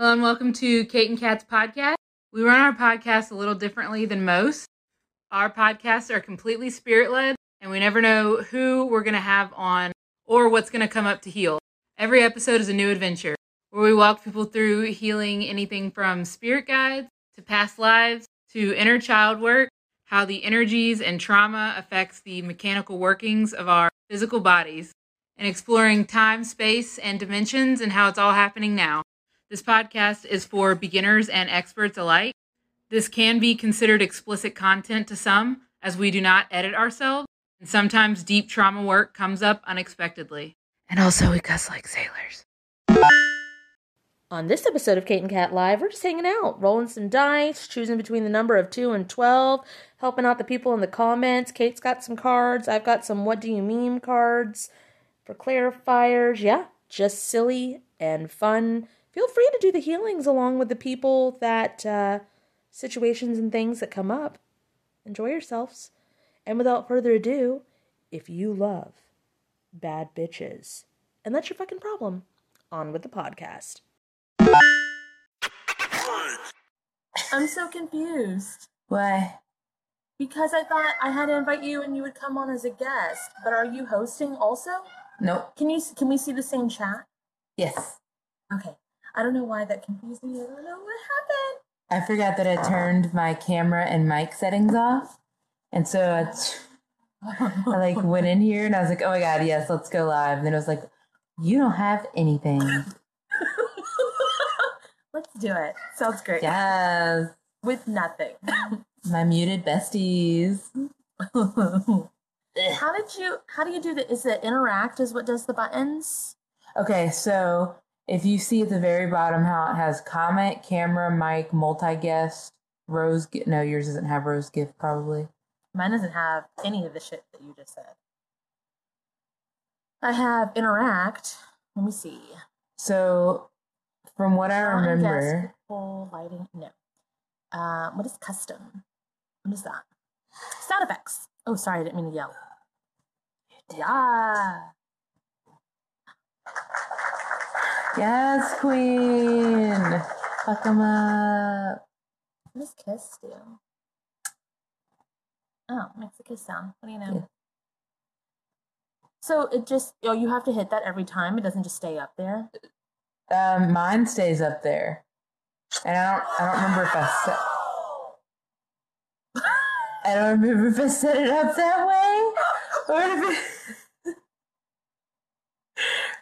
Hello and welcome to Kate and Kat's podcast. We run our podcast a little differently than most. Our podcasts are completely spirit led, and we never know who we're going to have on or what's going to come up to heal. Every episode is a new adventure where we walk people through healing anything from spirit guides to past lives to inner child work, how the energies and trauma affects the mechanical workings of our physical bodies, and exploring time, space, and dimensions and how it's all happening now. This podcast is for beginners and experts alike. This can be considered explicit content to some, as we do not edit ourselves, and sometimes deep trauma work comes up unexpectedly. And also, we cuss like sailors. On this episode of Kate and Kat Live, we're just hanging out, rolling some dice, choosing between the number of 2 and 12, helping out the people in the comments. Kate's got some cards. I've got some What Do You Meme cards for clarifiers. Yeah, just silly and fun. Feel free to do the healings along with the people that, uh, situations and things that come up. Enjoy yourselves. And without further ado, if you love bad bitches, and that's your fucking problem, on with the podcast. I'm so confused Why? because I thought I had to invite you and you would come on as a guest. But are you hosting also? Nope. Can you can we see the same chat? Yes. Okay. I don't know why that confused me. I don't know what happened. I forgot that I turned my camera and mic settings off. And so I, I like went in here and I was like, oh my God, yes, let's go live. And then it was like, you don't have anything. Let's do it. Sounds great. yes. With nothing. My muted besties. how did you how do you do that? Is it interact is what does the buttons? Okay, so if you see at the very bottom how it has comment, camera, mic, multi guest, rose gift. No, yours doesn't have rose gift probably. Mine doesn't have any of the shit that you just said. I have interact. Let me see. So from what I Sound and guest, remember, full lighting. No. Uh, what is custom? What is that? Sound effects. Oh, sorry, I didn't mean to yell. Yeah. Yes, queen. Fuck 'em up. What does kiss do? Oh, makes a kiss sound. What do you know? Yeah. So it just oh you have to hit that every time. It doesn't just stay up there. Um, mine stays up there, and I don't. I don't remember if I set. I don't remember if I set it up that way, or if it,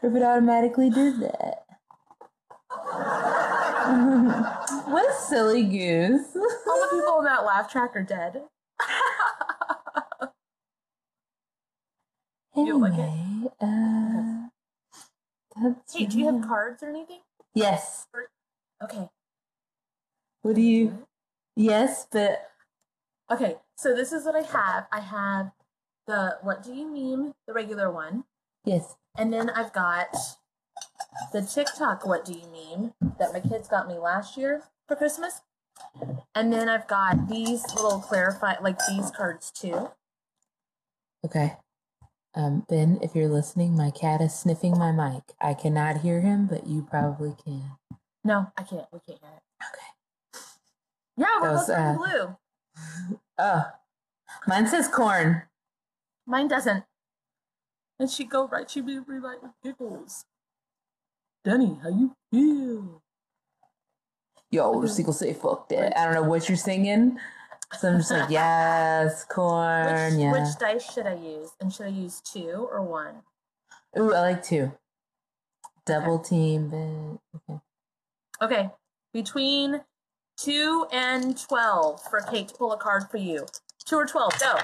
if it automatically did that. what a silly goose! All the people in that laugh track are dead. You don't like it? Anyway, uh, that's Hey, do you have cards or anything? Yes. Okay. What do you? Yes, but Okay, so this is what I have. I have the what do you meme? The regular one. yes. And then I've got the TikTok what do you meme that my kids got me last year for Christmas. And then I've got these little clarify like these cards too. Okay. Um, Ben, if you're listening, my cat is sniffing my mic. I cannot hear him, but you probably can. No, I can't. We can't hear it. Okay. Yeah, we're Those, both uh, blue. Oh, mine says corn. Mine doesn't. And she go right. She be be like giggles. Denny, how you feel? Yo, Okay. Seagull say fuck that. I don't know what you're singing. So I'm just like, yes, corn, Which, yeah. which dice should I use? And should I use two or one? Ooh, I like two. Double team, Ben. Okay. Okay, between two and twelve for Kate to pull a card for you. Two or twelve, go.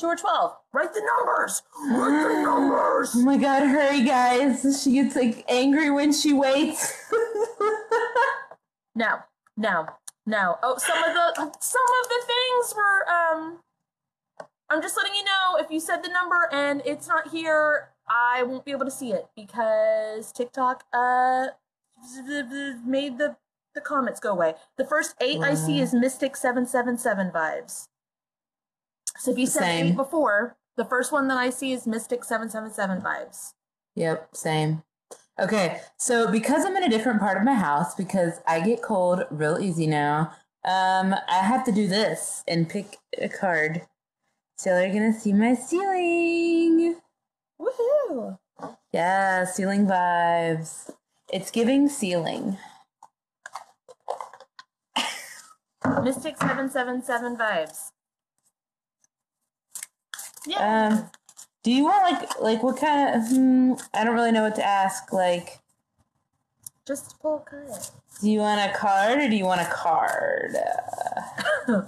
Two or twelve. Write the numbers. Write the numbers. Oh my god, hurry, guys. She gets like angry when she waits. No, no, no. Oh, some of the some of the things were. Um, I'm just letting you know if you said the number and it's not here, I won't be able to see it because TikTok uh made the the comments go away. The first eight I see is Mystic seven seven seven vibes. So if you said Same. before, the first one that I see is Mystic seven seven seven vibes. Yep, same. Okay, so because I'm in a different part of my house, because I get cold real easy now, um, I have to do this and pick a card. So you're gonna see my ceiling. Woohoo! Yeah, ceiling vibes. It's giving ceiling. Mystic seven seven seven vibes. Yeah. Um, do you want like like what kind of? Hmm, I don't really know what to ask. Like, Just pull a card. do you want a card or do you want a card?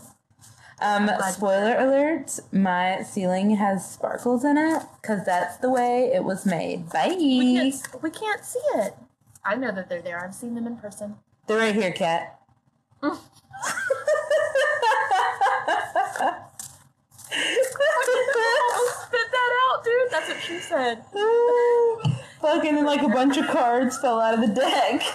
Um, spoiler alert: my ceiling has sparkles in it because that's the way it was made. Bye. We can't, we can't see it. I know that they're there. I've seen them in person. They're right here, cat. Spit that out, dude. That's what she said. Fucking and like a bunch of cards fell out of the deck.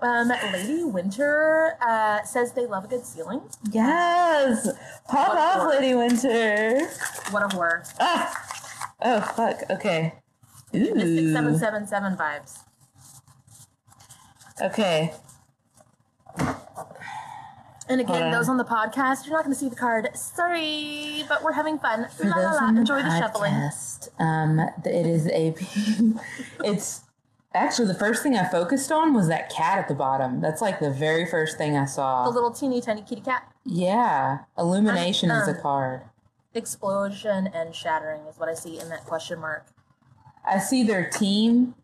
Um, Lady Winter uh, says they love a good ceiling. yes, pop What off. Lady Winter. What a whore. Ah. Oh fuck. Okay. Mystic Ooh. seven seven seven vibes. Okay. And again, those on the podcast, you're not going to see the card. Sorry, but we're having fun. For La la those la. on the Enjoy the shuffling. podcast, um, it is a. it's actually the first thing I focused on was that cat at the bottom. That's like the very first thing I saw. The little teeny tiny kitty cat. yeah, illumination is a Um, card. Explosion and shattering is what I see in that question mark. I see their team.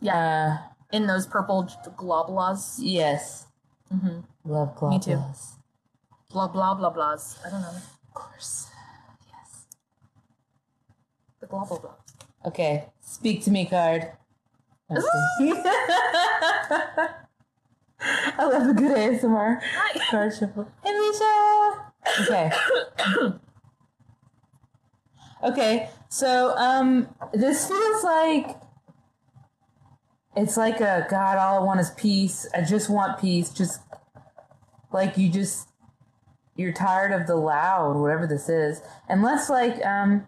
Yeah, Uh, in those purple globulas. yes. Mm-hmm. Love globulus. Me too. Blah blah blah blahs. I don't know. Of course. Yes. The global blah. Okay. Speak to me, card. I love a good ASMR. Hi. Card shuffle. Hey, Misha. Okay. okay. So, um, this feels like it's like a God. All I want is peace. I just want peace. Just like you just you're tired of the loud, whatever this is. Unless like um,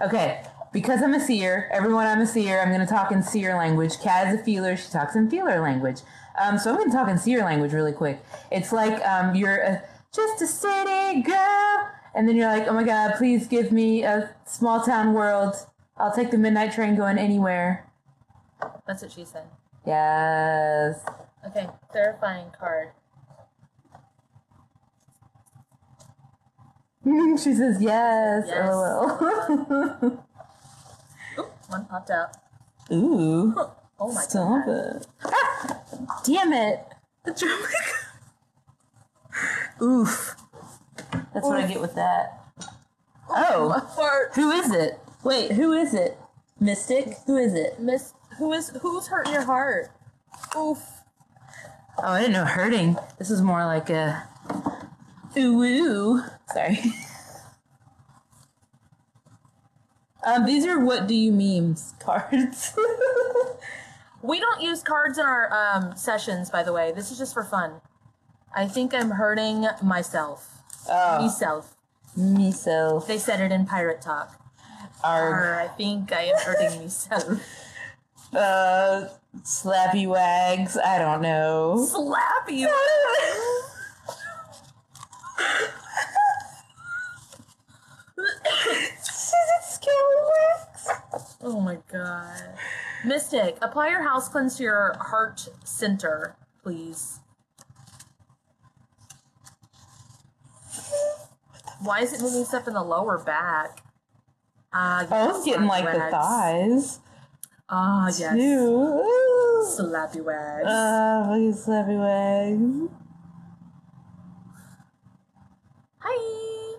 okay. Because I'm a seer, everyone I'm a seer, I'm to talk in seer language. Kat is a feeler, she talks in feeler language. Um, so I'm to talk in seer language really quick. It's like um, you're a, just a city girl, and then you're like, oh my god, please give me a small town world. I'll take the midnight train going anywhere. That's what she said. Yes. Okay, clarifying card. she says yes. Yes. LOL. Oop, one popped out. Ooh. Oh my Stop god. it. Ah, damn it. The drum. Oof. That's what I get with that. Oh. Fart. Who is it? Wait, who is it? Mystic? Who is it? Miss, who is who's hurting your heart? Oof. Oh, I didn't know hurting. This is more like a ooh ooh. Sorry. um, these are what do you memes cards. We don't use cards in our um, sessions, by the way. This is just for fun. I think I'm hurting myself. oh, Myself. me so. They said it in pirate talk. Arg. Or I think I am hurting myself. Uh, slappy wags. I don't know. Slappy. Oh my god. Mystic, apply your house cleanse to your heart center, please. Why is it moving stuff in the lower back? Ah, I was getting like the thighs Ah, yes. too. Ooh. Slappy wags. Uh, fucking slappy wags. Hi.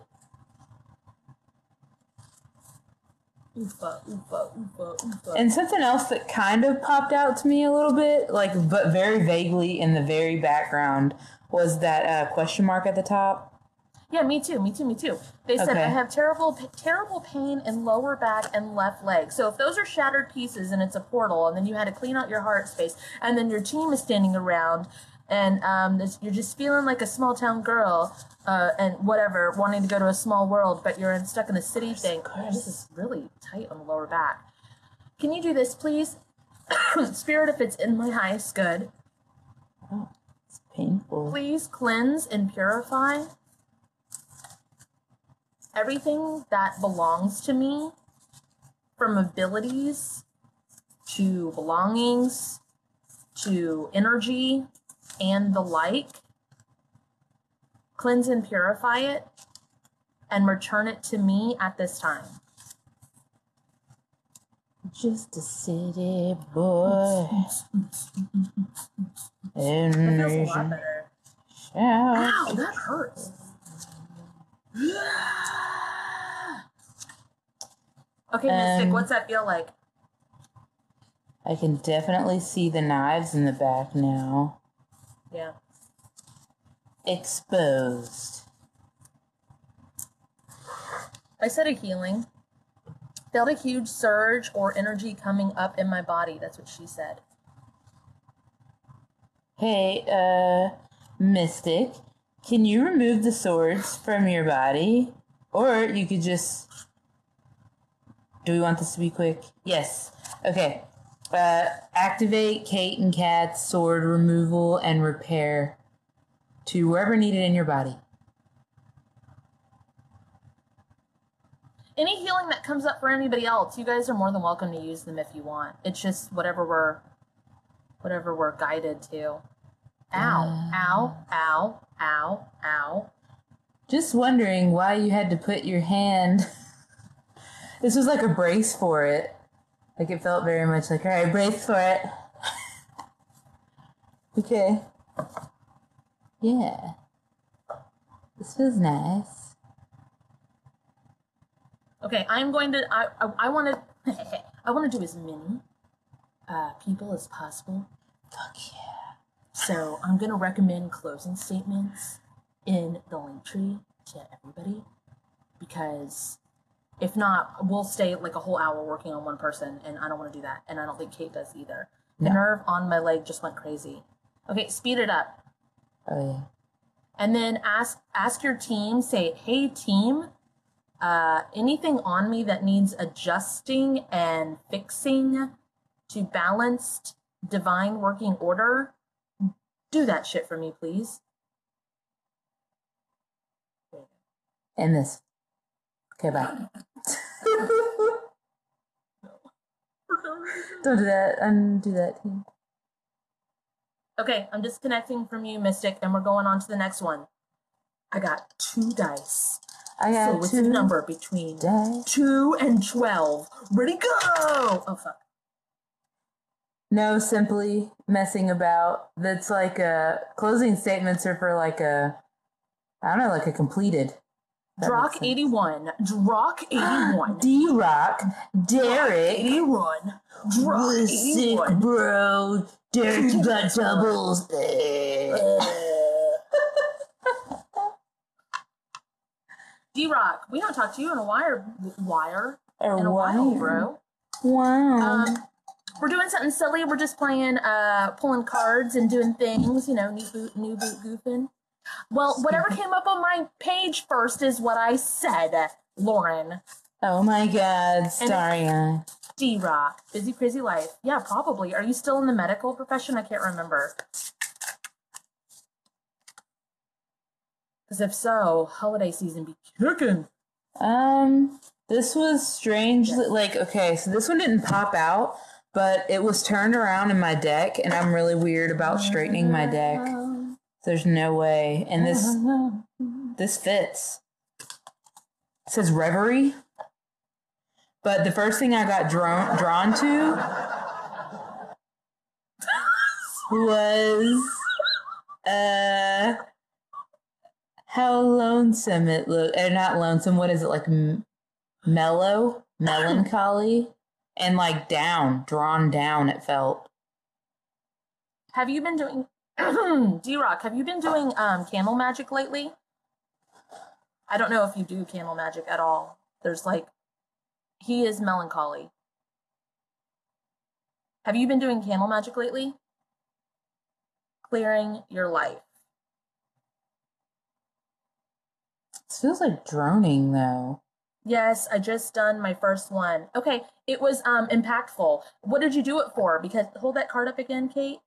Oofa, oofa, oofa, oofa. And something else that kind of popped out to me a little bit, like but very vaguely in the very background, was that uh, question mark at the top. Yeah, me too. Me too. Me too. They said Okay. I have terrible, terrible pain in lower back and left leg. So if those are shattered pieces and it's a portal, and then you had to clean out your heart space, and then your team is standing around, and um, this, you're just feeling like a small town girl, uh, and whatever, wanting to go to a small world, but you're in, stuck in the city thing. Oh, this is really tight on the lower back. Can you do this, please? Spirit, if it's in my highest good, Oh, It's painful. please cleanse and purify everything that belongs to me from abilities to belongings to energy and the like. Cleanse and purify it and return it to me at this time. Just a city boy. That feels a lot better. Ow, that hurts. Okay, Mystic, Um, what's that feel like? I can definitely see the knives in the back now. Yeah. Exposed. I said a healing. Felt a huge surge or energy coming up in my body. That's what she said. Hey, uh, Mystic, can you remove the swords from your body? Or you could just. Do we want this to be quick? Yes. Okay. Uh, activate Kate and Kat's sword removal and repair to wherever needed in your body. Any healing that comes up for anybody else, you guys are more than welcome to use them if you want. It's just whatever we're whatever we're guided to. Ow, ow, ow, ow, ow. Just wondering why you had to put your hand. this was like a brace for it. Like it felt very much like, all right, brace for it. okay. Yeah. This feels nice. Okay, I'm going to. I I, I want to. I want to do as many uh, people as possible. Fuck yeah. So I'm going to recommend closing statements in the link tree to everybody because if not, we'll stay like a whole hour working on one person, and I don't want to do that, and I don't think Kate does either. The No. nerve on my leg just went crazy. Okay, speed it up, Oh yeah. and then ask ask your team. Say, hey team, uh, anything on me that needs adjusting and fixing to balanced divine working order, do that shit for me, please. And this. Okay, bye. Don't do that. Undo that. Okay, I'm disconnecting from you, Mystic, and we're going on to the next one. I got two dice. I So got what's two the number between dice. two and twelve? Ready, go! Oh fuck. No, simply messing about. That's like a closing statements are for like a, I don't know, like a completed. Drock 81. Drock 81. D Rock, Derek, 81. Drock sick 81. bro. Derek, you got doubles. D Rock, we don't talk to you in a wire, wire Or in a while, bro. Wow. Um, we're doing something silly. We're just playing, uh, pulling cards and doing things, you know, new boot, new boot goofing. Well, whatever came up on my page first is what I said, Lauren. oh my God, eye. D Rock, busy, crazy life. Yeah, probably. Are you still in the medical profession? I can't remember. Because if so, holiday season be kicking. Um, this was strangely like okay, so this one didn't pop out, but it was turned around in my deck, and I'm really weird about straightening my deck. There's no way, and this this fits. It says reverie, but the first thing I got drawn drawn to was uh how lonesome it looked or not lonesome what is it like m- mellow melancholy and like down drawn down it felt Have you been doing D Rock? Have you been doing um, candle magic lately? I don't know if you do candle magic at all. There's like, he is melancholy. Have you been doing candle magic lately? clearing your life. It feels like droning though. Yes, I just done my first one. Okay, it was um impactful. What did you do it for? Because hold that card up again, Kate.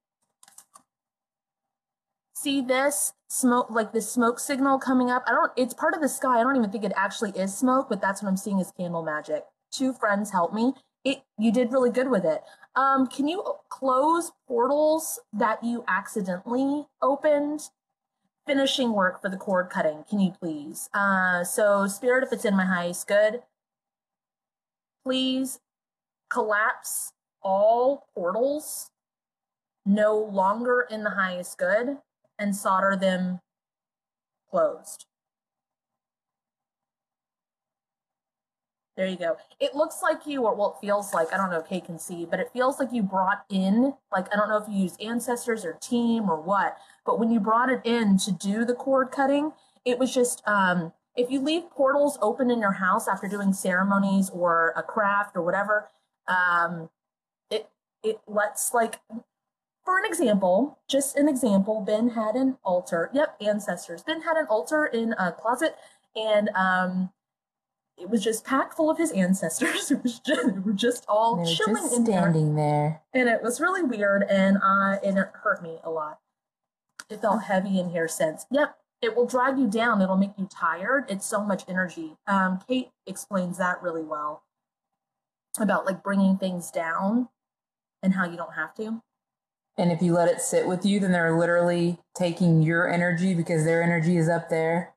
See this smoke, like this smoke signal coming up. I don't. It's part of the sky. I don't even think it actually is smoke, but that's what I'm seeing is candle magic. Two friends help me. It. You did really good with it. Um, can you close portals that you accidentally opened? Finishing work for the cord cutting, can you please? Uh, so Spirit, if it's in my highest good, please collapse all portals no longer in the highest good and solder them closed. There you go. It looks like you, or well, it feels like, I don't know if Kate can see, but it feels like you brought in, like, I don't know if you used ancestors or team or what, but when you brought it in to do the cord cutting, it was just, um, if you leave portals open in your house after doing ceremonies or a craft or whatever, um, it, it lets like, for an example, just an example, Ben had an altar. Yep, ancestors. Ben had an altar in a closet and, um, it was just packed full of his ancestors. It was just, they were just all chilling just in there, standing there. and it was really weird, and uh, and it hurt me a lot. It felt heavy in here since. Yep, it will drag you down. It'll make you tired. It's so much energy. Um, Kate explains that really well about like bringing things down and how you don't have to. And if you let it sit with you, then they're literally taking your energy because their energy is up there,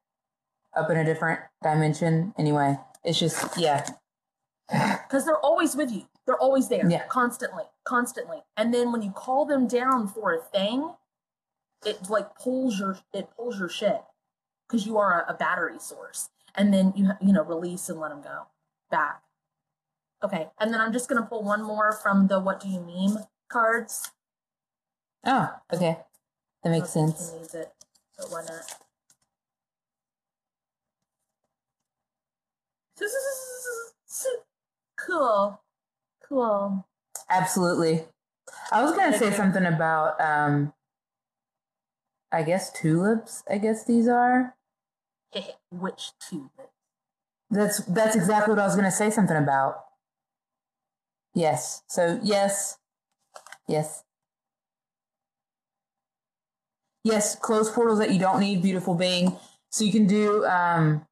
up in a different dimension. Anyway, it's just, yeah. because they're always with you. They're always there, Yeah. constantly, constantly. And then when you call them down for a thing, it like pulls your it pulls your shit because you are a, a battery source. And then you you know release and let them go back. Okay, and then I'm just gonna pull one more from the "What do you meme" cards. Oh, okay. That makes sense. Needs it, but why not? Cool, cool. Absolutely. I was going to say something about, um, I guess tulips, I guess these are. Which tulips? That's that's exactly what I was going to say something about. Yes. So yes, yes, yes. Close portals that you don't need, beautiful being. So you can do um,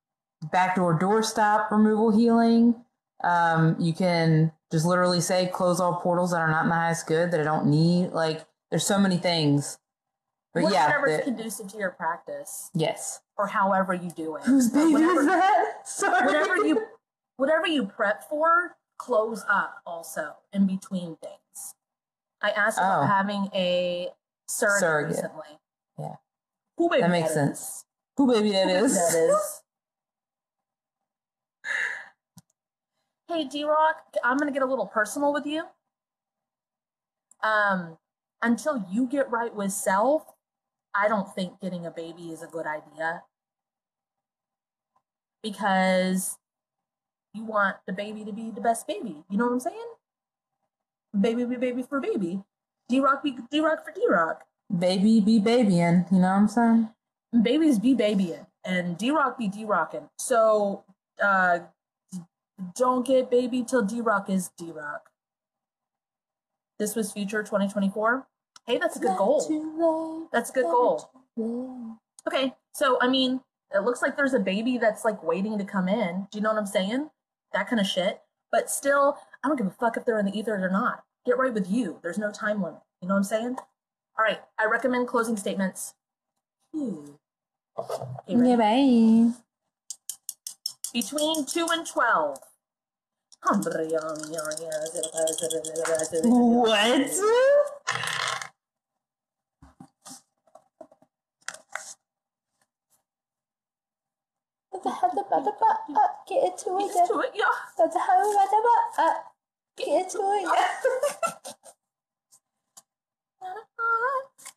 backdoor doorstop removal healing. Um, you can just literally say close all portals that are not in the highest good that I don't need. Like there's so many things. But yeah, Whatever's the- conducive to your practice, yes. or however you do it. Whose baby whatever, is that? Sorry. whatever you whatever you prep for, close up also in between things. I asked about Oh. having a surrogate, Surrogate. recently. Yeah. Who baby That makes is? sense. Who baby that Who baby? That is. hey, D Rock, I'm gonna get a little personal with you. Um, until you get right with self, I don't think getting a baby is a good idea. Because you want the baby to be the best baby. You know what I'm saying? Baby be baby for baby. D Rock be D Rock for D Rock. Baby be babying, you know what I'm saying? babies be babying and D Rock be D Rocking. So uh don't get baby till D Rock is D Rock. This was future 2024. Hey, that's a good goal. That's a good goal. Okay, so I mean, it looks like there's a baby that's like waiting to come in. Do you know what I'm saying? That kind of shit. But still, I don't give a fuck if they're in the ether or not. Get right with you. There's no time limit. You know what I'm saying? All right, I recommend closing statements. Hmm. Okay, ready? Yeah, bye. Between 2 and 12. What? Get into it, yeah. That's how it Get into it.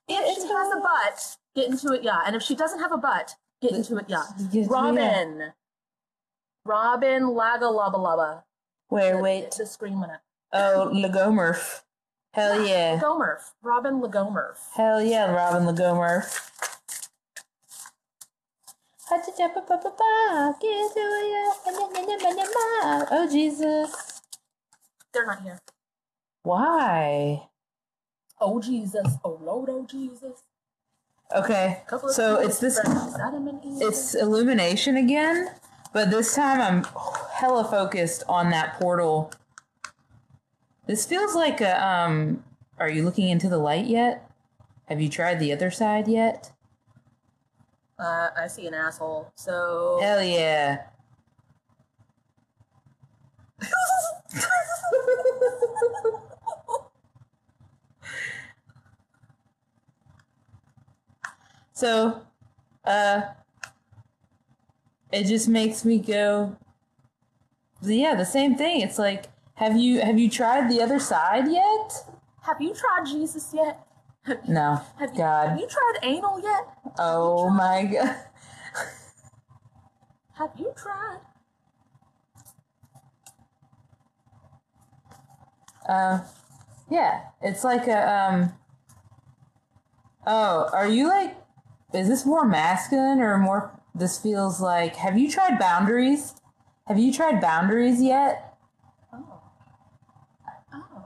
yeah. If she has a butt, get into it, yeah. And if she doesn't have a butt, get into it, yeah. Yes, Robin. Robin Laga Laba Laba. Where, The- wait. The screen went up. Oh, Legomorph. Hell yeah. Legomurf. Robin Legomurf. Hell yeah, Robin Lagomer. Oh Jesus. They're not here. Why? Oh Jesus. Oh Lord, oh Jesus. Okay. So it's this friends, Adam and Eve. it's illumination again, but this time I'm hella focused on that portal. This feels like a um are you looking into the light yet? Have you tried the other side yet? Uh, I see an asshole. So Hell yeah. so, uh, it just makes me go, yeah, the same thing. It's like, have you have you tried the other side yet? have you tried Jesus yet? No. Have you, God. have you tried anal yet? Oh my god. Have you tried? Uh, yeah, it's like a um. Oh, are you like? Is this more masculine or more? This feels like. Have you tried boundaries? Have you tried boundaries yet? Oh. Oh.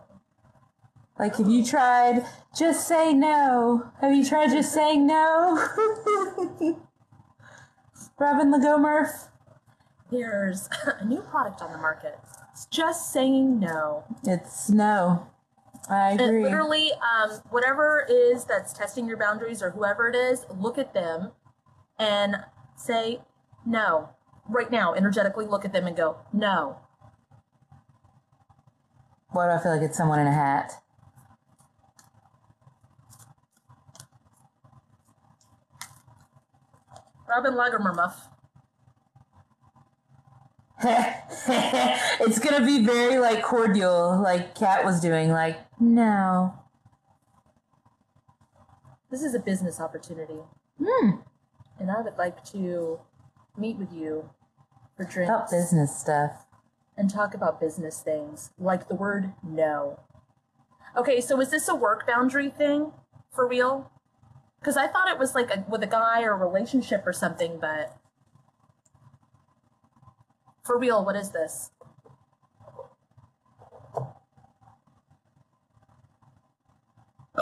Like, have you tried just say no? Have you tried just saying no? Robin Legomurf? There's a new product on the market. It's just saying no. It's no. I And agree. literally, um, whatever is that's testing your boundaries or whoever it is, look at them and say no. Right now, energetically look at them and go, no. Why do I feel like it's someone in a hat? Robin Lagermermuff. it's gonna be very like cordial, like Kat was doing. Like, no. This is a business opportunity, Hmm. and I would like to meet with you for drinks About business stuff. and talk about business things, like the word no. Okay, so is this a work boundary thing for real? Because I thought it was like a, with a guy or a relationship or something, but for real, what is this?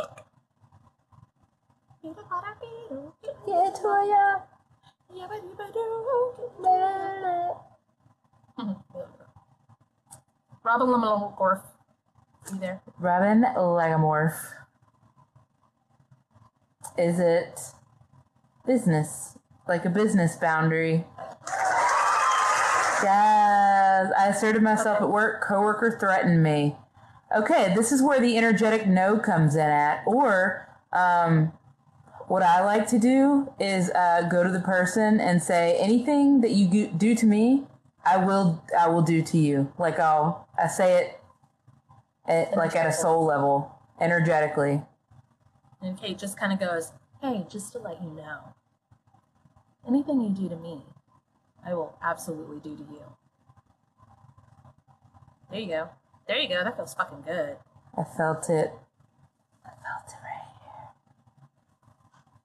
Robin Lemelgorf. You there? Robin Legamorph. Is it business? Like a business boundary? Yes. I asserted myself at work. Coworker threatened me. Okay, this is where the energetic no comes in at. Or, um, what I like to do is uh, go to the person and say anything that you do to me, I will I will do to you. Like I'll I say it at, like at a soul level, energetically. And Kate just kind of goes, Hey, just to let you know, anything you do to me, I will absolutely do to you. There you go. There you go. That feels fucking good. I felt it. I felt it right here.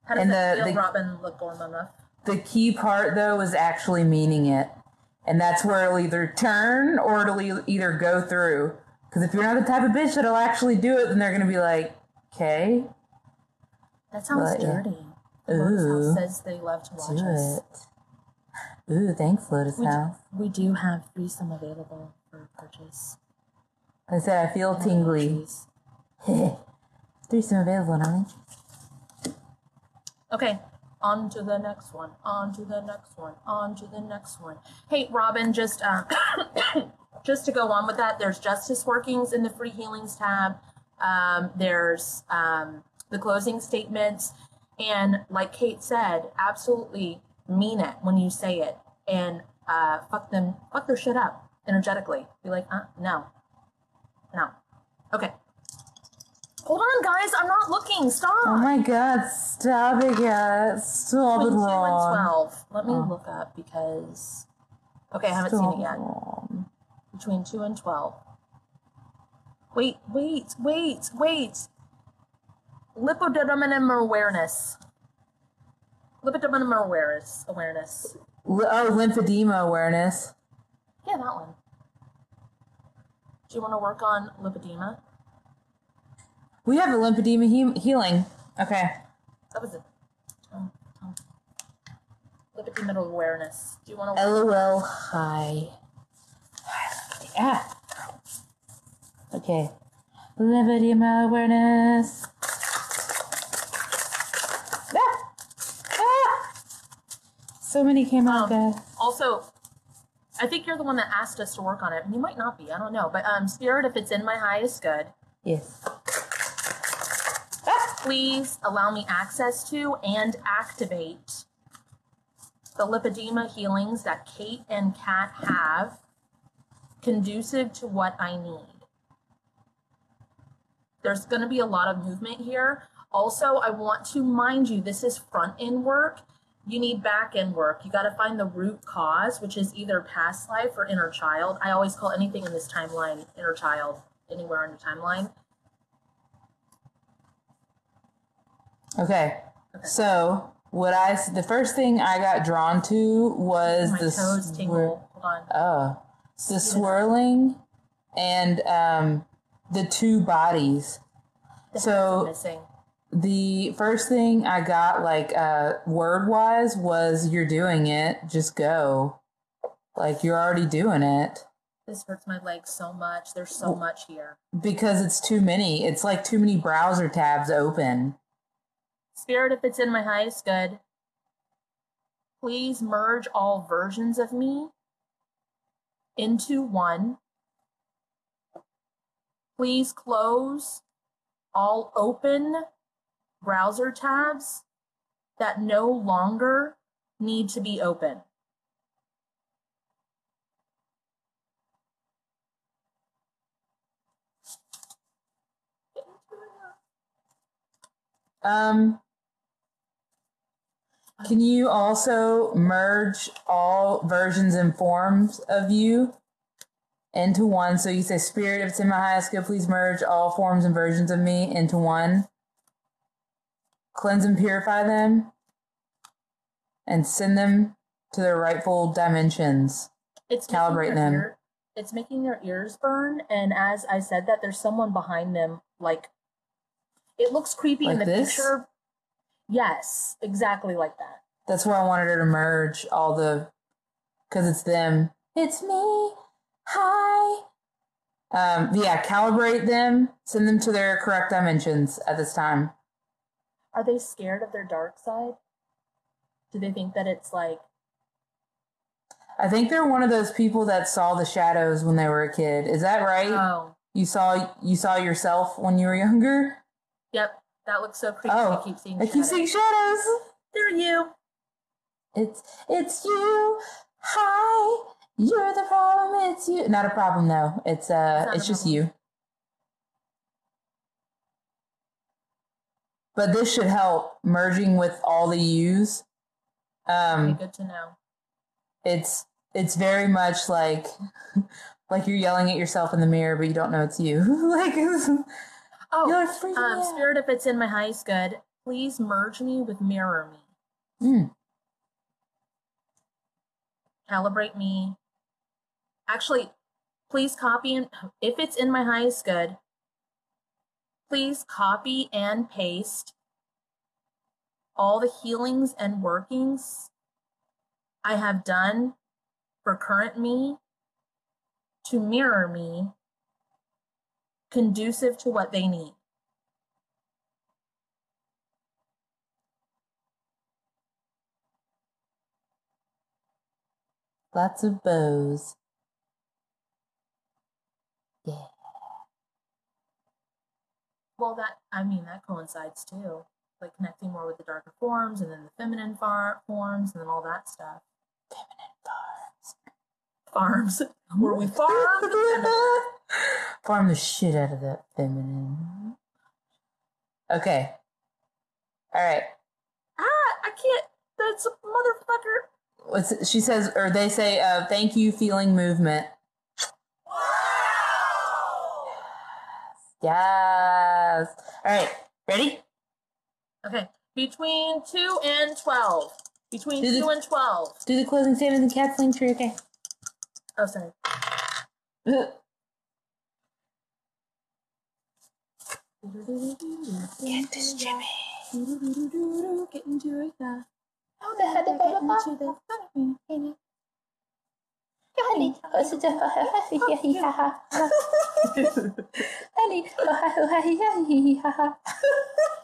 How does And that the- feel, the- Robin Legormana? The key part though is actually meaning it, and that's where it'll either turn or it'll either go through. Because if you're not the type of bitch that'll actually do it, then they're gonna be like, "Okay, That sounds But, yeah. dirty. The Lotus Ooh. House says they love to watch us. it." Ooh, thanks, Lotus We do, House. we do have threesome available for purchase. I said I feel tingly. Jeez. Threesome available, darling. Okay, on to the next one. On to the next one. On to the next one. Hey, Robin, just um, just to go on with that, there's justice workings in the free healings tab. Um, there's um, the closing statements, and like Kate said, absolutely mean it when you say it, and uh, fuck them, fuck their shit up energetically. Be like, uh, no, no, okay. Hold on, guys. I'm not looking. Stop. Oh my god, stop it, guys. Stop it, Between two and twelve. Let me Oh. look up because okay, I haven't seen it yet. Between two and twelve. Wait, wait, wait, wait. Lipodynamic awareness. Lipodynamic awareness. Awareness. Oh, lymphedema awareness. Yeah, that one. Do you want to work on lipodema? We have a lymphedema he- healing. Okay. That was it. Oh, oh. Lipodema awareness. Do you want to? LOL. Hi. Yeah. Okay. Lymphedema awareness. Ah. Ah. So many came out, Um, guys. Also, I think you're the one that asked us to work on it. and You might not be. I don't know. But um, spirit, if it's in my highest good, Yes. please allow me access to and activate the lipodema healings that Kate and Kat have, conducive to what I need. There's going to be a lot of movement here. Also, I want to mind you, this is front end work. You need back end work. You got to find the root cause, which is either past life or inner child. I always call anything in this timeline inner child, anywhere on your timeline. Okay. okay. So what I the first thing I got drawn to was My the toes swir- Hold on. oh the swirling and um the two bodies. The So- missing. The first thing I got like uh word wise was you're doing it, just go. Like you're already doing it This hurts my legs so much. There's so much here. because it's too many. It's like too many browser tabs open. Spirit, if it's in my highest good, please merge all versions of me into one. Please close all open browser tabs that no longer need to be open. Um, can you also merge all versions and forms of you into one? So you say, Spirit, if it's in my highest good, please merge all forms and versions of me into one. Cleanse and purify them and send them to their rightful dimensions. It's Calibrate them. ear- it's making their ears burn, and as I said that, there's someone behind them. Like, it looks creepy in the this? picture. Yes, exactly like that. That's why I wanted her to merge all the, because it's them. It's me. Hi. Um, yeah, calibrate them, send them to their correct dimensions at this time. Are they scared of their dark side? Do they think that it's like, I think they're one of those people that saw the shadows when they were a kid. Is that right? oh, you saw you saw yourself when you were younger. yep, that looks so creepy. Oh, I keep seeing I keep shadows. seeing shadows. They're you. It's it's you. Hi. You're the problem. It's you. Not a problem though. It's uh not it's just you. But this should help merging with all the yous. Okay, Um good to know. it's it's very much like like you're yelling at yourself in the mirror but you don't know it's you. like Oh, um, out. spirit, if it's in my highest good, please merge me with mirror me. Mm. calibrate me. Actually, please copy and if it's in my highest good, please copy and paste all the healings and workings I have done for current me to mirror me conducive to what they need. Lots of bows. Yeah. Well, that I mean that coincides too, like connecting more with the darker forms and then the feminine far- forms and then all that stuff. Feminine farms farms where we farm. the feminine. Farm the shit out of that feminine. Okay. All right. ah, I can't. That's a motherfucker. What's she says, or they say, uh, "Thank you, feeling movement." Yes. All right. Ready? Okay. Between 2 and 12. Between Did 2 it- and 12. Do the closing statements and link tree. Okay. Oh, sorry. Get this Jimmy. Get into it, yeah. How the heck did I Get into the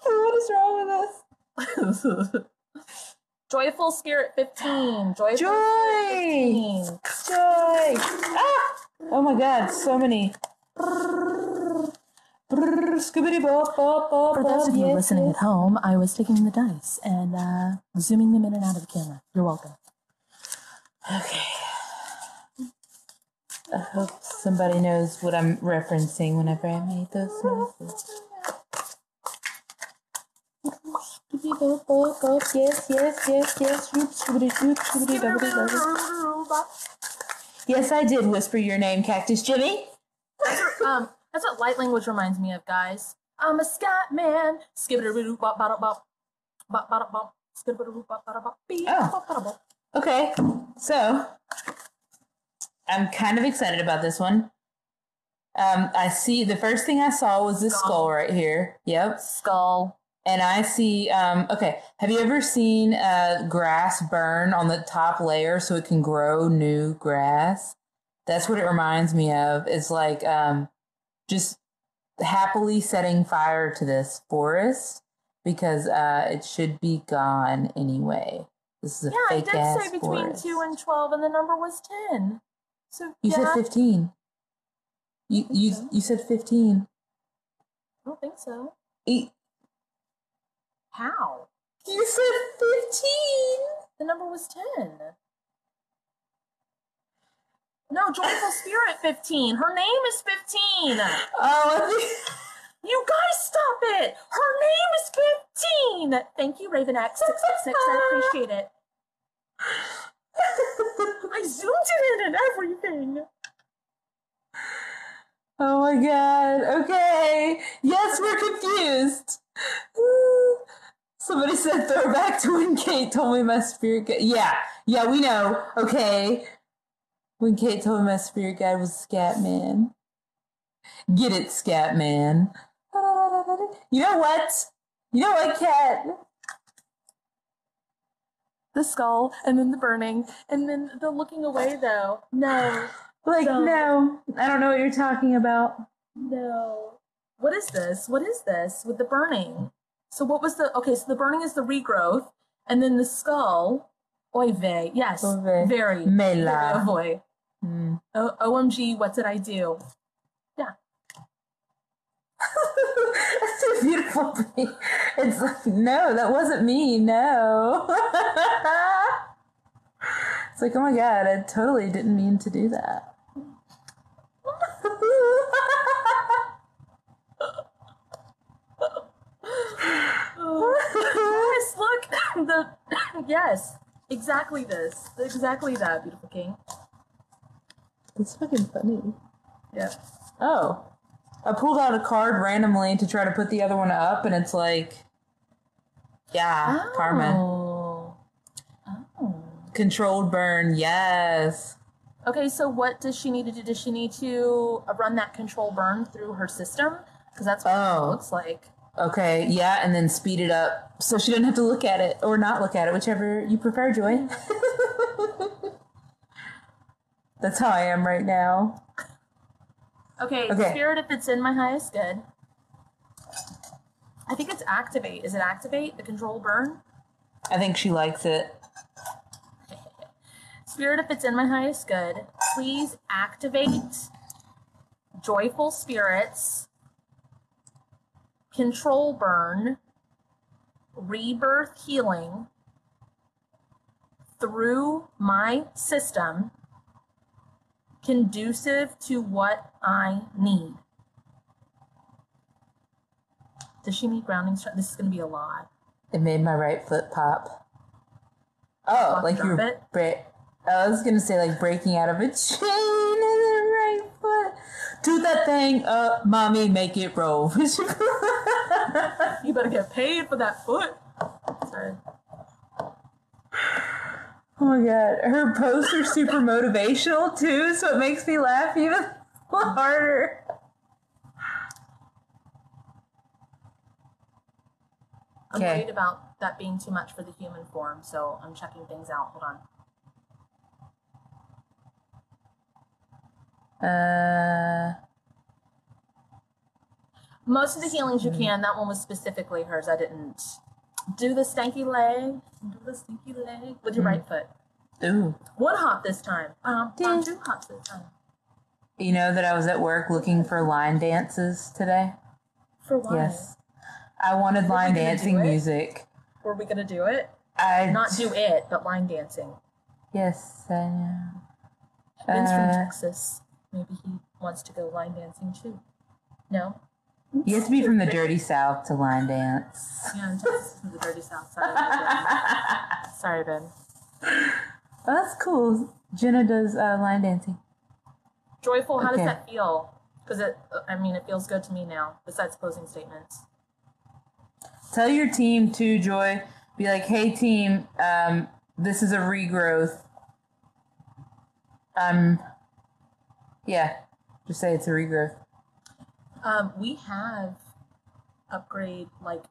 What is wrong with us? Joyful Spirit 15. Joyful Joy! Spirit 15. Joy! Ah! Oh my god, so many. Scoobity bop bop bop For those of you yes, listening yes. at home, I was taking the dice and uh, zooming them in and out of the camera. You're welcome. Okay. I hope somebody knows what I'm referencing whenever I made those noises. Yes, yes, yes, yes. Shoop, scoobity shoop, scoobity doobity doobity. Yes, I did whisper your name, Cactus Jimmy. um, that's what light language reminds me of, guys. I'm a scat man. Oh. Okay, so I'm kind of excited about this one. Um, I see the first thing I saw was this Skull. skull right here. Yep. Skull. And I see, um, okay, have you ever seen uh, grass burn on the top layer so it can grow new grass? That's what it reminds me of. It's like um, just happily setting fire to this forest because uh, it should be gone anyway. This is a Yeah, I did ass say between forest. two and twelve, and the number was ten. So You yeah, said 15. You you so. you said 15. I don't think so. E- How? You said 15. The number was ten. No, Joyful Spirit 15. Her name is 15. Oh, You guys stop it! Her name is 15! Thank you, Raven X666. I appreciate it. I zoomed in and everything. oh my god. Okay. Yes, we're confused. Somebody said throwback to when Kate told me my spirit guide. Yeah, yeah, we know. Okay. When Kate told me my spirit guide was Scat Man. Get it, Scat Man. You know what? You know what, Kat? The skull, and then the burning, and then the looking away, though. No, Like, So- no, I don't know what you're talking about. no. What is this? What is this with the burning? So, what was the. Okay, so the burning is the regrowth, and then the skull. Oy vey. Yes. Oy vey. Very. Mela. Very oy. Hmm. O- OMG, what did I do? That's a beautiful thing. It's like, no, that wasn't me. No. it's like, oh my god, I totally didn't mean to do that. yes, look. the yes, exactly this, exactly that, beautiful king. It's fucking funny. Yeah. Oh. I pulled out a card randomly to try to put the other one up, and it's like, yeah, Carmen. Oh. Oh. Controlled burn, yes. Okay, so what does she need to do? Does she need to run that control burn through her system? Because that's what Oh. it looks like. Okay, yeah, and then speed it up so she doesn't have to look at it or not look at it, whichever you prefer, Joy. That's how I am right now. Okay, Okay. spirit, if it's in my highest good. I think it's activate. Is it activate the control burn? I think she likes it. Spirit, if it's in my highest good, please activate joyful spirits, control burn, rebirth healing through my system, conducive to what I need. Does she need grounding strength? This is going to be a lot. It made my right foot pop. Oh, like you're. Bra- I was gonna say like breaking out of a chain in the right foot. Toot that thing up, mommy, make it roll. You better get paid for that foot. Sorry. Oh my god, her posts are super motivational too, so it makes me laugh even harder. I'm Okay. worried about that being too much for the human form, so I'm checking things out. Hold on. Uh, Most of the healings you can. That one was specifically hers. I didn't do the stanky leg. Do the stinky leg with your Mm. right foot. ooh. One hop this time. Um, Ding. um, two hops this time. You know that I was at work looking for line dances today? For what? Yes. I wanted line dancing music. Were we gonna do it? I Not do it, but line dancing. Yes, I know. Ben's from Uh, Texas. Maybe he wants to go line dancing too. No? You have to be from the dirty south to line dance. Yeah, Texas is from the dirty south side. Sorry, Ben. Oh, that's cool. Jenna does uh, line dancing. Joyful, how Okay. does that feel? Because it, I mean, it feels good to me now. Besides closing statements. Tell your team too, Joy. Be like, hey team, um, this is a regrowth. Um, yeah, just say it's a regrowth. Um, we have upgrade like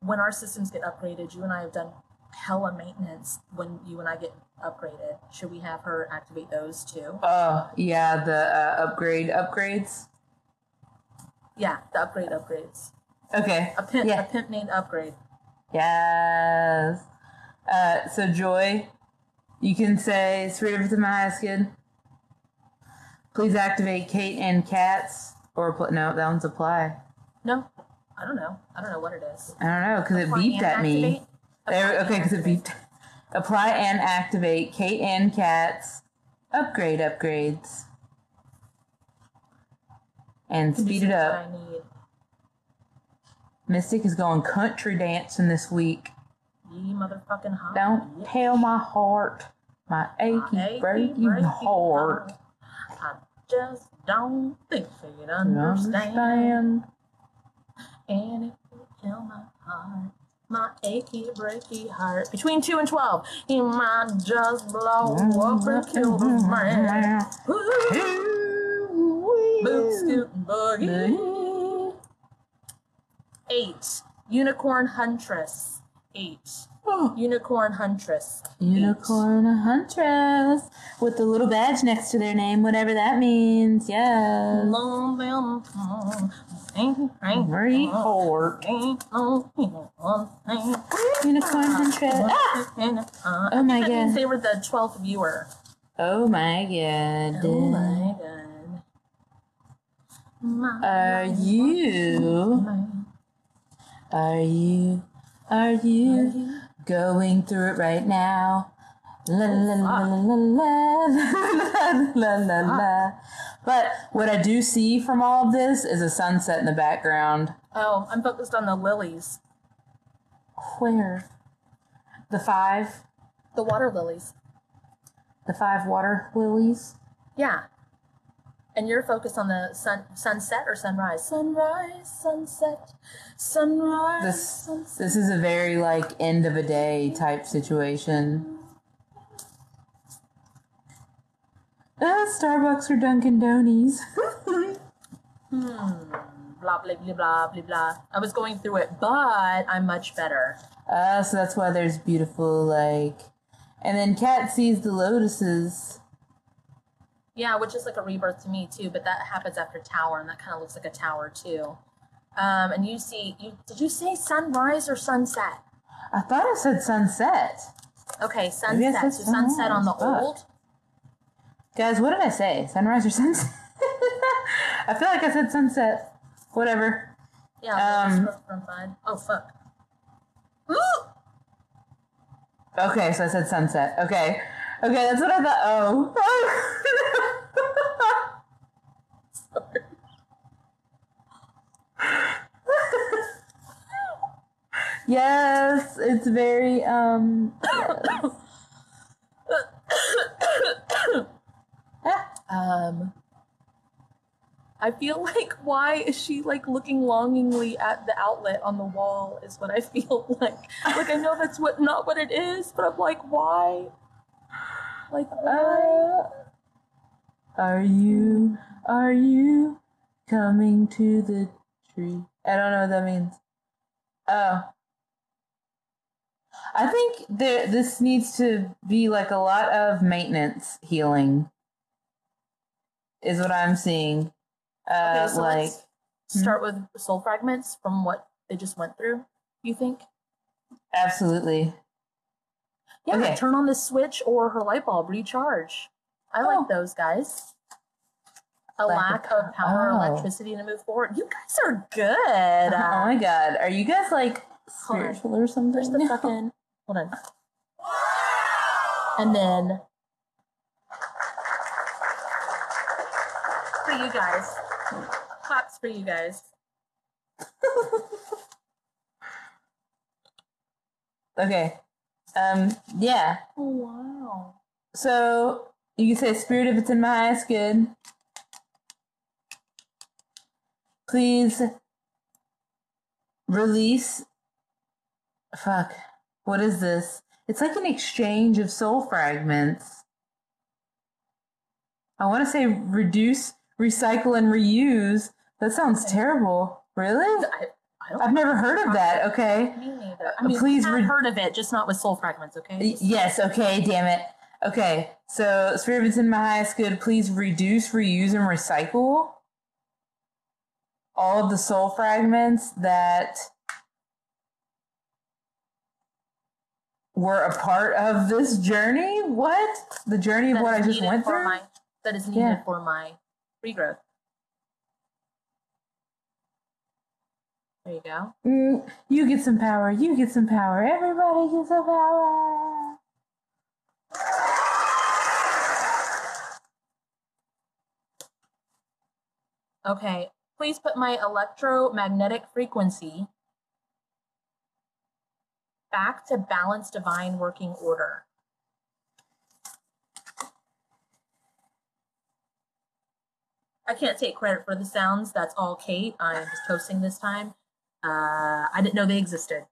when our systems get upgraded. You and I have done hella maintenance when you and I get upgraded. Should we have her activate those too? Oh yeah, the uh, upgrade upgrades. Yeah, the upgrade upgrades. Okay. A pimp, Yeah. a pimp named upgrade. Yes. Uh, so Joy, you can say "Spirit of my highest good." Please activate Kate and Kat's, or put no, that one's apply. No, I don't know. I don't know what it is. I don't know because it Apply beeped and at me. activate? There, Apply okay, because it activate. beeped. Apply and activate Kate and Kat's upgrade upgrades and speed it up. I need. Mystic is going country dancing this week. Ye motherfucking hot. Don't bitch. tell my heart, my achy, breaky breaky heart. I just don't think you'd to understand. understand. And it would kill my heart. My achy, breaky heart. Between 2 and 12, he might just blow mm, up and mm, kill the man. Woo! Boot scootin' boogie. Eight. Unicorn Huntress. Eight. Unicorn Huntress. Unicorn huntress with the little badge next to their name, whatever that means. Yes. Very heart. Unicorn huntress. Ah! Oh my God. they were the 12th viewer. Oh my god. Oh my god. My Are you? Are you? Are you going through it right now? La la la la la la la la la. But what I do see from all of this is a sunset in the background. Oh, I'm focused on the lilies. Where? The five, The water lilies. the five water lilies. Yeah. And you're focused on the sun sunset or sunrise? Sunrise, sunset, sunrise, This sunset. this is a very like end of a day type situation. Uh, Starbucks or Dunkin' Donuts. Blah blah blah blah blah blah. I was going through it, but I'm much better. Uh, so that's why there's beautiful like, and then Kat sees the lotuses. Yeah, which is like a rebirth to me too, but that happens after tower, and that kind of looks like a tower too. Um, and you see, you did you say sunrise or sunset? I thought I said sunset. Okay, sunset. So sunset on the. Fuck. old. Guys, what did I say? Sunrise or sunset? I feel like I said sunset. Whatever. Yeah, Um, from. Oh fuck. Ooh! Okay, so I said sunset. Okay. Okay, that's what I thought. Oh. Yes, it's very um yes. Um. I feel like why is she like looking longingly at the outlet on the wall is what I feel like. Like I know that's what not what it is, but I'm like, why? Like? Uh, are you are you coming to the tree? I don't know what that means. Oh. I think there this needs to be like a lot of maintenance healing. Is what I'm seeing. Uh Okay, so like let's start with soul fragments from what they just went through. You think? absolutely. Yeah, Okay. turn on the switch or her light bulb recharge. I Oh. like those guys. A Lack lack of power, oh. electricity to move forward. You guys are good. oh my uh, god. Are you guys like spiritual or something? Where's the fucking? Hold on. And then for you guys, claps for you guys. okay. Um yeah. Oh wow. So you can say spirit if it's in my highest good. Please release fuck. What is this? It's like an exchange of soul fragments. I want to say reduce, recycle, and reuse. That sounds terrible. Really? I, I've never heard of that. Okay. Me neither. Uh, I mean, Please I've re- heard of it, just not with soul fragments. Okay. Y- Yes, okay, damn it. Okay, so Spirit of in my highest good, please reduce, reuse, and recycle all of the soul fragments that were a part of this journey. What? The journey of what I just went through? My, that is needed Yeah. for my regrowth. There you go. Mm, you get some power, you get some power, everybody gets some power. Okay, please put my electromagnetic frequency back to balanced divine working order. I can't take credit for the sounds. That's all Kate. I'm just hosting this time. Uh, I didn't know they existed,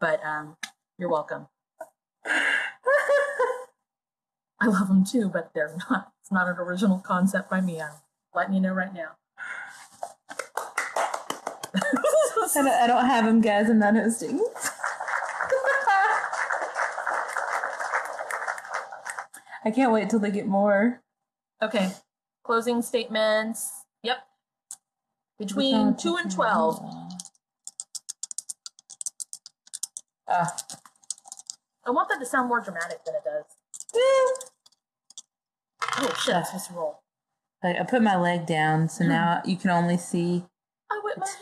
but um, you're welcome. I love them too, but they're not. It's not an original concept by me. I'm letting you know right now. I don't, I don't have them, guys. I'm not hosting. I can't wait till they get more. okay, closing statements. Yep. Between 2 and 12. Ah. I want that to sound more dramatic than it does. Oh shit, I'm supposed to roll. Like, I put my leg down, so now you can only see. I whip my head.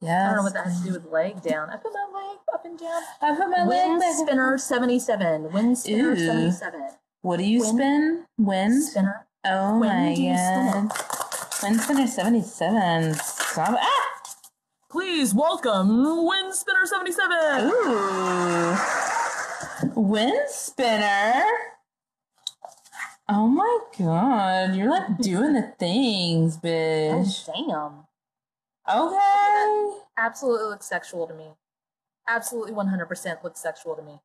Yeah. I don't know what that has to do with leg down. I put my leg up and down. I put my leg Wind back. spinner 77. Wind spinner Ew. 77. What do you Wind- spin? Wind? Spinner. Oh When my do you spin god. Wind spinner 77. Stop. Ah! Please welcome Wind spinner 77. Ooh. Wind spinner. Oh my god. You're like doing the things, Oh, bitch. damn. Okay. Absolutely looks sexual to me. Absolutely 100% looks sexual to me.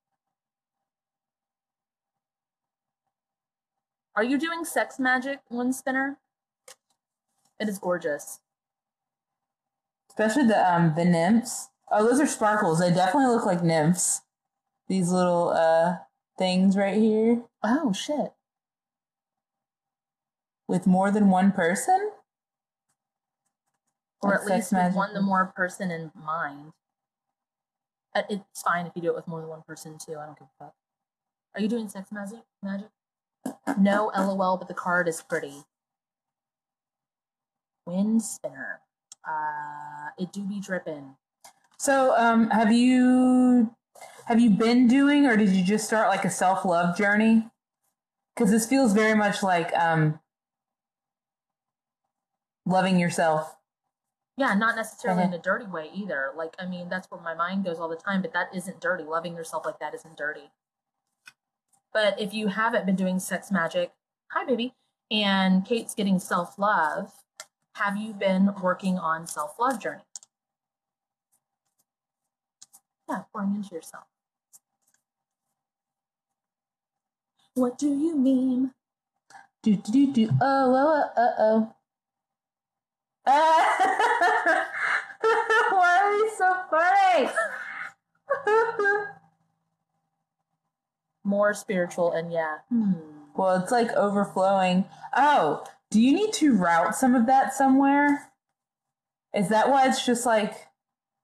Are you doing sex magic, Wind spinner? It is gorgeous. Especially the um the nymphs. Oh, those are sparkles. They definitely look like nymphs. These little uh things right here Oh, shit. with more than one person. or at least with one the more person in mind. Uh, It's fine if you do it with more than one person too. I don't give a fuck. Are you doing sex magic? Magic? No, lol. But the card is pretty. Wind spinner. Uh, it do be dripping. So, um, have you have you been doing, or did you just start like a self love journey? Because this feels very much like um, loving yourself. Yeah, not necessarily in a dirty way either. Like, I mean, that's where my mind goes all the time, but that isn't dirty. Loving yourself like that isn't dirty. But if you haven't been doing sex magic, hi, baby. and Kate's getting self love, have you been working on self love journey? Yeah, pouring into yourself. What do you mean? Do do do do. Oh oh oh oh. Ah! Why are we so funny? More spiritual and yeah. Hmm. well, it's like overflowing. Oh, do you need to route some of that somewhere? Is that why it's just like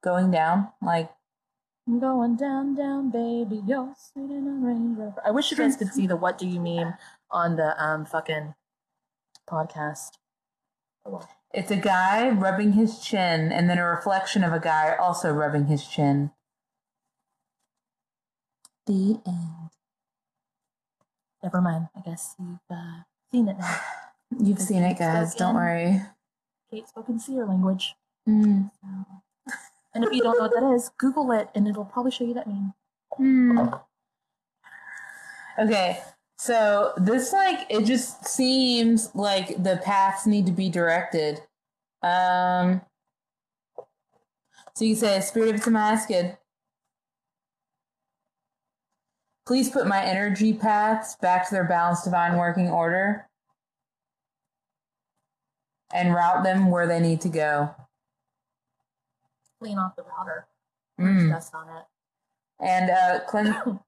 going down? Like I'm going down, down, baby. You're in a Range Rover. I wish you guys could see the "What Do You Meme" on the um fucking podcast. it's a guy rubbing his chin, and then a reflection of a guy also rubbing his chin. The end. Never mind. I guess you've uh, seen it now. You've seen it, guys. Don't worry. Kate spoken seer language. Mm. And if you don't know what that is, Google it, and it'll probably show you that meme. Mm. Okay, so this like it just seems like the paths need to be directed. Um, so you say, "Spirit of Damascus, please put my energy paths back to their balanced divine working order, and route them where they need to go." Clean off the router. Mm. Dust on it. and uh, cleanse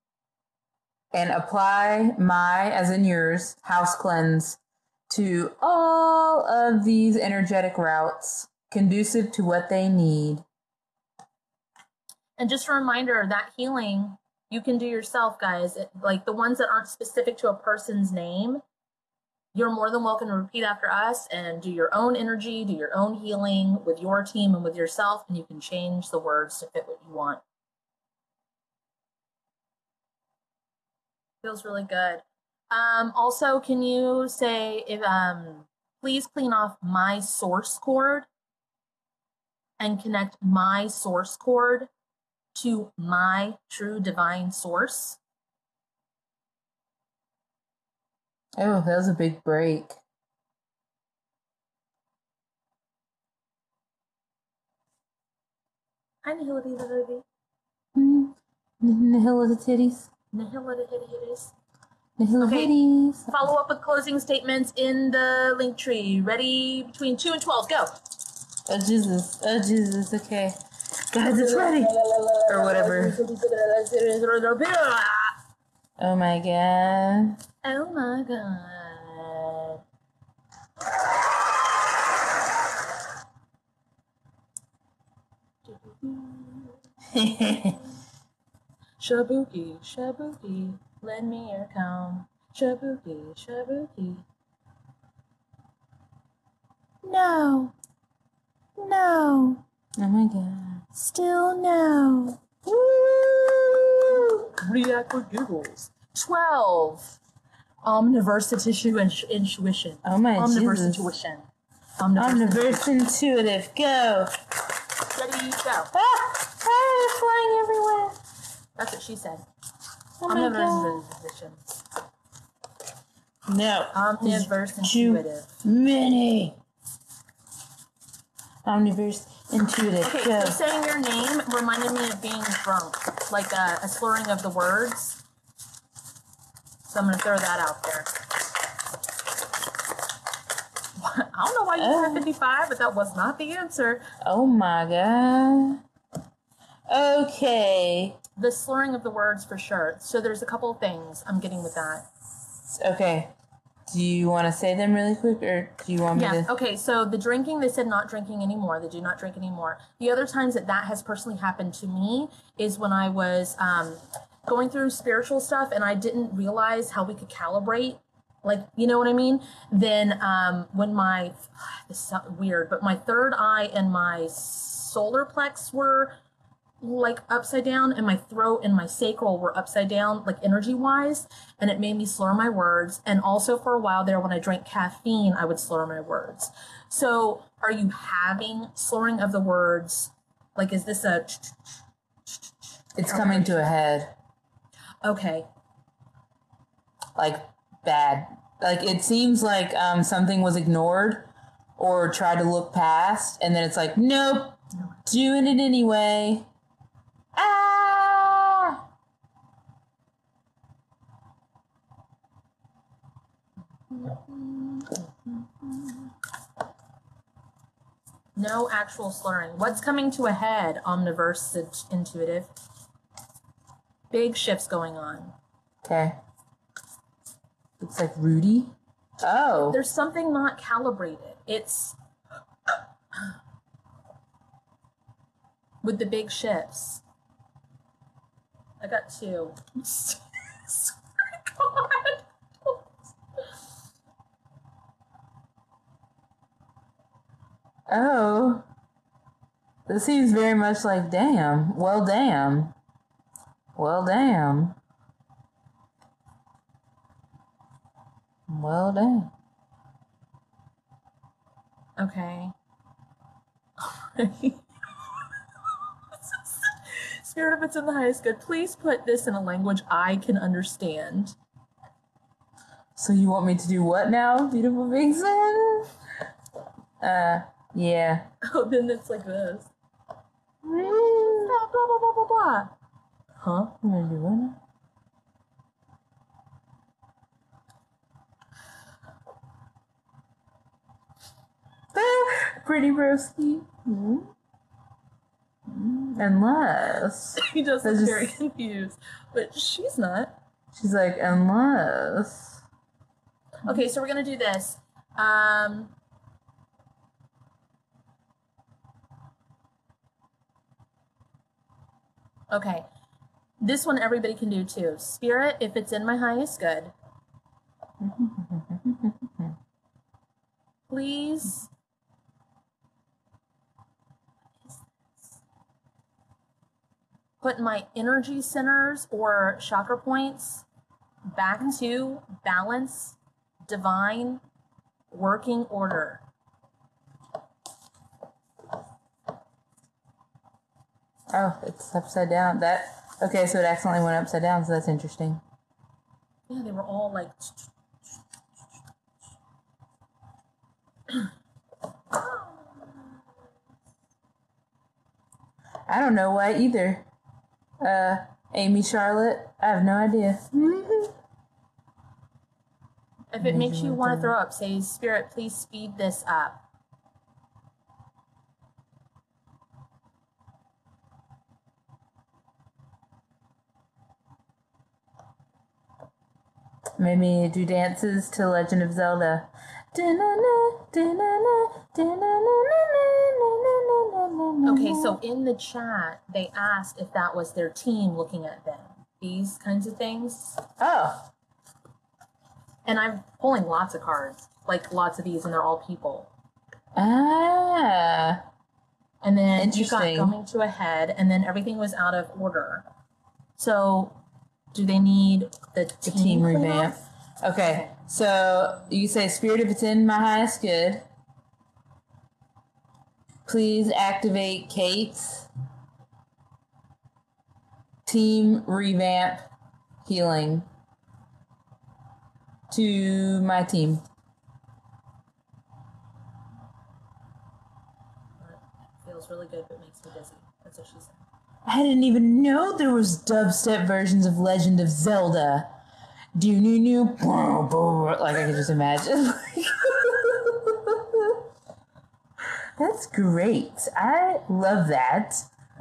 and apply my, as in yours, house cleanse to all of these energetic routes, conducive to what they need. And just a reminder that healing you can do yourself, guys. It, like the ones that aren't specific to a person's name, you're more than welcome to repeat after us and do your own energy, do your own healing with your team and with yourself, and you can change the words to fit what you want. Feels really good. Um, also, can you say if um, please clean off my source cord and connect my source cord to my true divine source? Oh, that was a big break. Hi, Nihility Nihility. Mm. Nihil the titties. Nihility Hitties. Nihil Okay. titties. Follow up with closing statements in the link tree. Ready between 2 and 12. Go. Oh Jesus. Oh Jesus. Okay. Guys, it's ready. Or whatever. Oh my god. Oh my god. Shabuki, shabuki, lend me your comb. Shabuki, shabuki. No. No. Oh my god. Still no. Woo! React with giggles. 12. Omniverse tissue and sh- intuition. Oh my Omniverse Jesus. intuition. Omniverse. Omniverse intuitive. Go. Ready, go. Ah! Ah, flying everywhere. That's what she said. Oh. Omniverse intuition. No. Omniverse intuitive. many. Omniverse intuitive. Okay, Go. so saying your name reminded me of being drunk, like a, a slurring of the words. So I'm gonna throw that out there. I don't know why you Oh. said 55, but that was not the answer. Oh my god. Okay. The slurring of the words for sure. So there's a couple of things I'm getting with that. Okay. Do you want to say them really quick, or do you want me to? Yeah. to? Okay. So the drinking, they said not drinking anymore. They do not drink anymore. The other times that that has personally happened to me is when I was um, going through spiritual stuff and I didn't realize how we could calibrate. Like, you know what I mean? Then um, when my, this is weird, but my third eye and my solar plex were like upside down and my throat and my sacral were upside down like energy wise and it made me slur my words and also for a while there when i drank caffeine i would slur my words so are you having slurring of the words like is this a It's coming to a head. okay Like bad. Like it seems like um, something was ignored or tried to look past, and then it's like, nope, doing it anyway. No actual slurring. What's coming to a head, omniverse intuitive? Big shifts going on. Okay. Looks like Rudy. Oh. There's something not calibrated. It's with the big shifts. I got two. To God. Oh. This seems very much like damn. Well, damn. Well, damn. Well, damn. Okay. Spirit, if it's in the highest good, please put this in a language I can understand. So you want me to do what now, beautiful son? Uh, yeah. Oh, then it's like this. Blah, blah, blah, blah, blah, blah. Huh? I'm gonna do what now? Ah, Pretty broski. Hmm? Hmm, Unless He does look just- very confused, but she's not. she's like, unless Okay, so we're gonna do this. Um, okay, this one everybody can do too. Spirit, if it's in my highest good, please. Put my energy centers or chakra points back to balance, divine, working order. Oh, it's upside down. That okay, so it accidentally went upside down, so that's interesting. Yeah, they were all like. I don't know why either. Uh, Amy Charlotte, I have no idea. If it makes you want to throw up, say, Spirit, please speed this up. made me do dances to Legend of Zelda. Okay, so in the chat, they asked if that was their team looking at them. These kinds of things. Oh. And I'm pulling lots of cards, like lots of these, and they're all people. Ah. And then you got coming to a head, and then everything was out of order. So do they need the the team, revamp. Okay, so you say spirit if it's in my highest good. Please activate Kate's team revamp healing to my team. Feels really good, but makes me dizzy. That's what she said. I didn't even know there was dubstep versions of Legend of Zelda. Do new new like I can just imagine. That's great. I love that.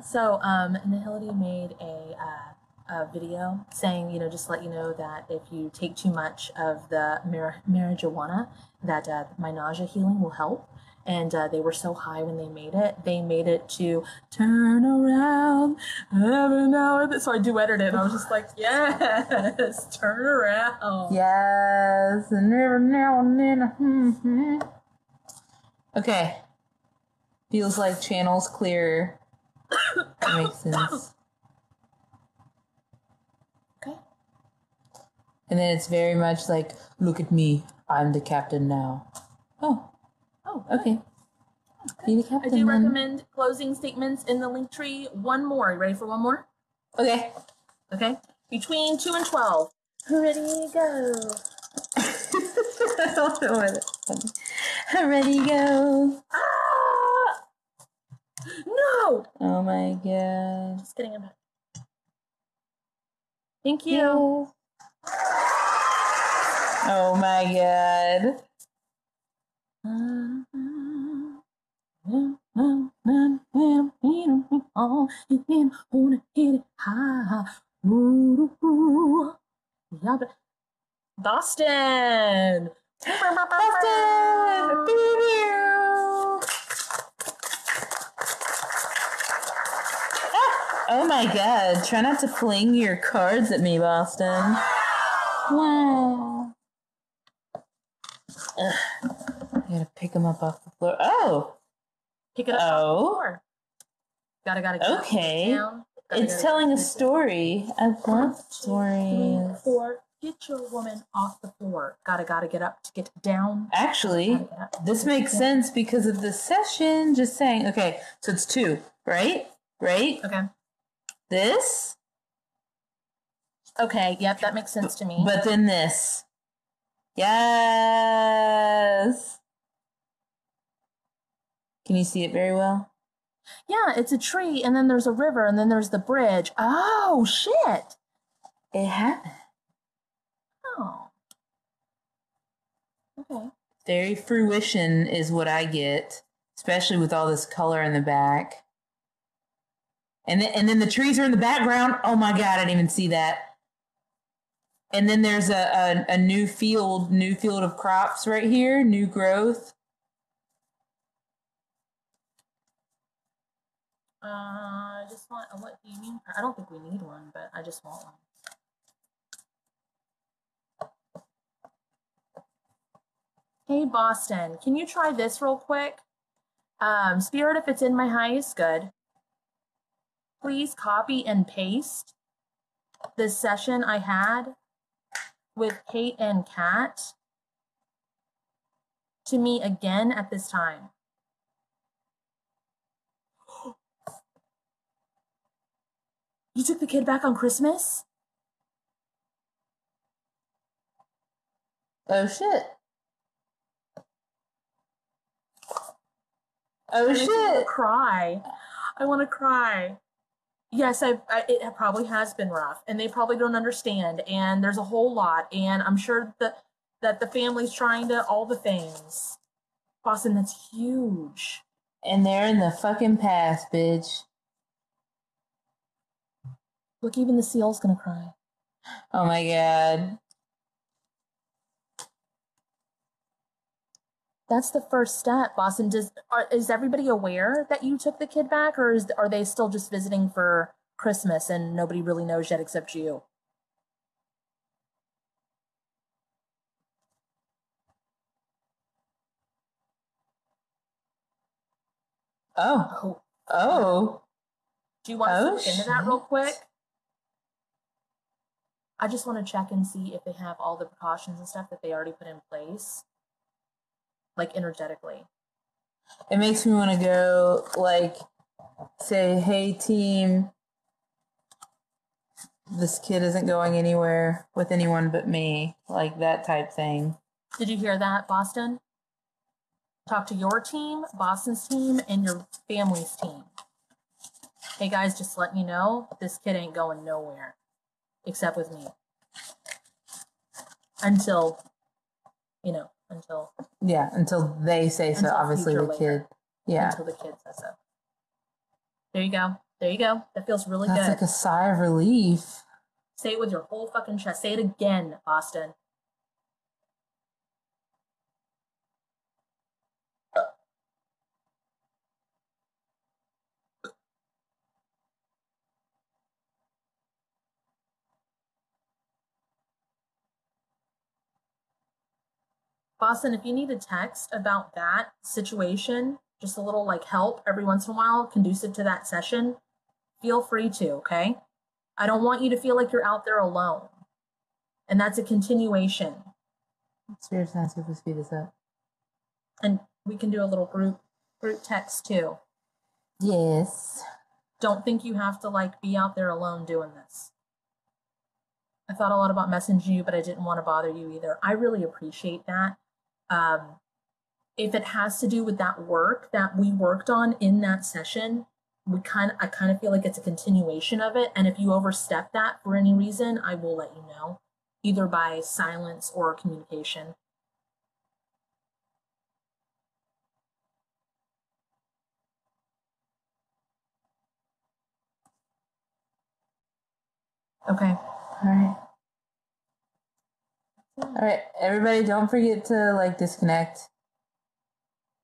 So, um, Nihility made a, uh, a video saying, you know, just let you know that if you take too much of the mar- marijuana, that uh, my nausea healing will help. And uh, they were so high when they made it. They made it to turn around every now and then. So I duetted it, and I was just like, yes, turn around. Yes, and every now and then. hmm, hmm. Okay. Feels like channels clearer. That makes sense. Okay. And then it's very much like, look at me, I'm the captain now. Oh, Oh, okay. Be the I do then. recommend closing statements in the link tree. One more. You ready for one more? Okay. Okay. Between 2 and 12. Ready, to go. I don't know why that's funny. I'm ready to go. Ah! No! Oh my god. Just kidding. I'm Thank you. Oh my god. Boston. Boston! Oh my god, try not to fling your cards at me, Boston. Wow. I gotta pick them up off the floor. Oh! Pick it up. off the Oh. floor. Gotta, gotta get Okay. down. Gotta, It's gotta- telling a story. I love One, two, three, stories. four. Get your woman off the floor. Gotta, gotta get up to get down. Actually, get this makes sense because of the session. Just saying. Okay, so it's two, right? Right? Okay. This, Okay. Yep, that makes sense to me. but then this. Yes. Can you see it very well? yeah, it's a tree, and then there's a river, and then there's the bridge. Oh shit! It happened. Oh. Okay. Very fruition is what I get, especially with all this color in the back. And then, and then the trees are in the background. Oh my god, I didn't even see that. And then there's a, a, a new field, new field of crops right here, new growth. Uh, I just want. What do you mean? I don't think we need one, but I just want one. Hey Boston, can you try this real quick? Um, Spirit, if it's in my highest good, please copy and paste the session I had with Kate and Kat to me again at this time. You took the kid back on Christmas? Oh shit. Oh I shit. cry. I want to cry. Yes, I, I. It probably has been rough, and they probably don't understand. And there's a whole lot, and I'm sure that that the family's trying to all the things. Boston, that's huge. And they're in the fucking past, bitch. Look, even the seal's gonna cry. Oh my god. That's the first step, Boston. Does are, is everybody aware that you took the kid back, or is, are they still just visiting for Christmas and nobody really knows yet except you? Oh. Oh, Oh. do you want Oh, to look into that real quick? I just want to check and see if they have all the precautions and stuff that they already put in place, like energetically. It makes me want to go like say, "Hey team, this kid isn't going anywhere with anyone but me." Like that type thing. Did you hear that, Boston? Talk to your team, Boston's team, and your family's team. Hey guys, just letting you know, this kid ain't going nowhere except with me. Until, you know, until Yeah, until they say so. Obviously, the later. kid. Yeah, until the kid says so. There you go. There you go. That feels really good. that's good. like a sigh of relief. Say it with your whole fucking chest. Say it again, Boston. Boston, if you need a text about that situation, just a little like help every once in a while, conducive to that session, feel free to, okay? I don't want you to feel like you're out there alone. And that's a continuation. Spirit supposed to speed this up. And we can do a little group group text too. Yes. Don't think you have to like be out there alone doing this. I thought a lot about messaging you, but I didn't want to bother you either. I really appreciate that. Um, if it has to do with that work that we worked on in that session, we kind of I kind of feel like it's a continuation of it. And if you overstep that for any reason, I will let you know, either by silence or communication. Okay. All right. All right, everybody, don't forget to like disconnect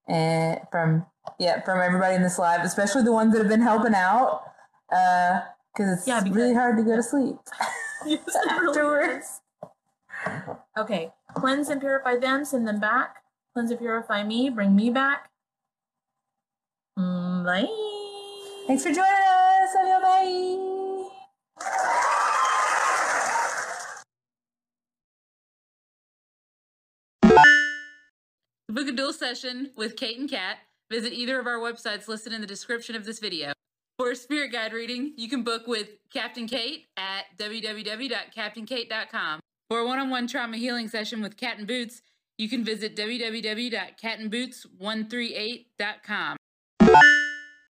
and from yeah from everybody in this live, especially the ones that have been helping out, uh, because it's Yeah, because- really hard to go to sleep Yes, really afterwards. Okay. Cleanse and purify them, send them back. Cleanse and purify me, bring me back. Mm, bye. Thanks for joining us. You. Bye. To book a dual session with Kate and Kat, visit either of our websites listed in the description of this video. For a spirit guide reading, you can book with Kaptinkate at www.kaptinkate.com. For a one-on-one trauma healing session with KatNBoots, you can visit www.katnboots138.com.